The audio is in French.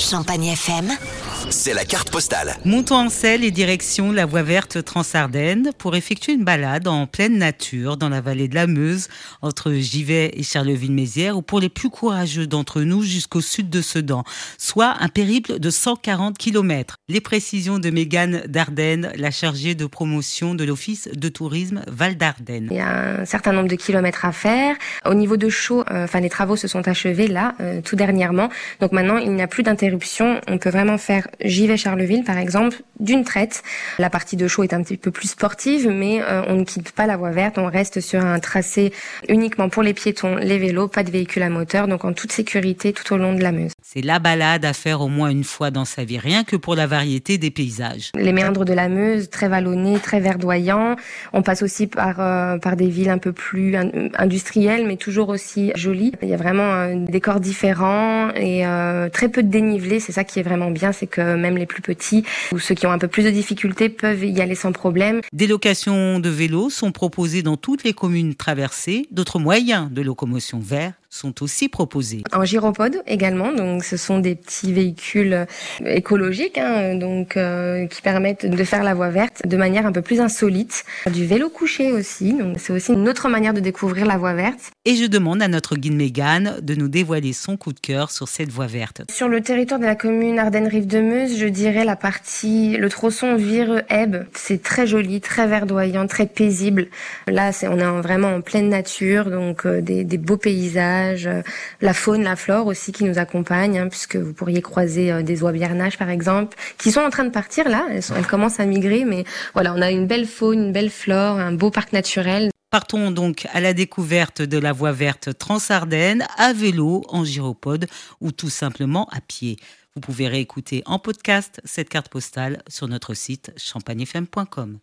Champagne FM. C'est la carte postale. Montons en selle et direction la voie verte Transardenne pour effectuer une balade en pleine nature dans la vallée de la Meuse, entre Givet et Charleville-Mézières, ou pour les plus courageux d'entre nous jusqu'au sud de Sedan, soit un périple de 140 km. Les précisions de Mégane Dardenne, la chargée de promotion de l'Office de tourisme Val d'Ardenne. Il y a un certain nombre de kilomètres à faire. Au niveau de chaud, euh, enfin les travaux se sont achevés là, euh, tout dernièrement. Donc maintenant, il n'y a plus On peut vraiment faire J'y vais Charleville, par exemple, d'une traite. La partie de chaud est un petit peu plus sportive, mais euh, on ne quitte pas la voie verte. On reste sur un tracé uniquement pour les piétons, les vélos, pas de véhicules à moteur, donc en toute sécurité tout au long de la Meuse. C'est la balade à faire au moins une fois dans sa vie, rien que pour la variété des paysages. Les méandres de la Meuse, très vallonnés, très verdoyants. On passe aussi par euh, par des villes un peu plus industrielles, mais toujours aussi jolies. Il y a vraiment un décor différent et euh, très peu de dénivelé. C'est ça qui est vraiment bien, c'est que même les plus petits ou ceux qui ont un peu plus de difficultés peuvent y aller sans problème. Des locations de vélos sont proposées dans toutes les communes traversées. D'autres moyens de locomotion verts sont aussi proposés. En gyropode également, donc ce sont des petits véhicules écologiques, hein, donc euh, qui permettent de faire la voie verte de manière un peu plus insolite. Du vélo couché aussi, donc c'est aussi une autre manière de découvrir la voie verte. Et je demande à notre guide Mégane de nous dévoiler son coup de cœur sur cette voie verte. Sur le territoire de la commune Ardennes-Rive-de-Meuse, je dirais la partie, le tronçon Vire-Ebe, c'est très joli, très verdoyant, très paisible. Là, c'est, on est vraiment en pleine nature, donc euh, des, des beaux paysages euh, la faune, la flore aussi qui nous accompagne, hein, puisque vous pourriez croiser euh, des oies bernaches par exemple, qui sont en train de partir là, elles, elles commencent à migrer, mais voilà, on a une belle faune, une belle flore, un beau parc naturel. Partons donc à la découverte de la voie verte Transardenne à vélo, en gyropode ou tout simplement à pied. Vous pouvez réécouter en podcast cette carte postale sur notre site champagnefm.com.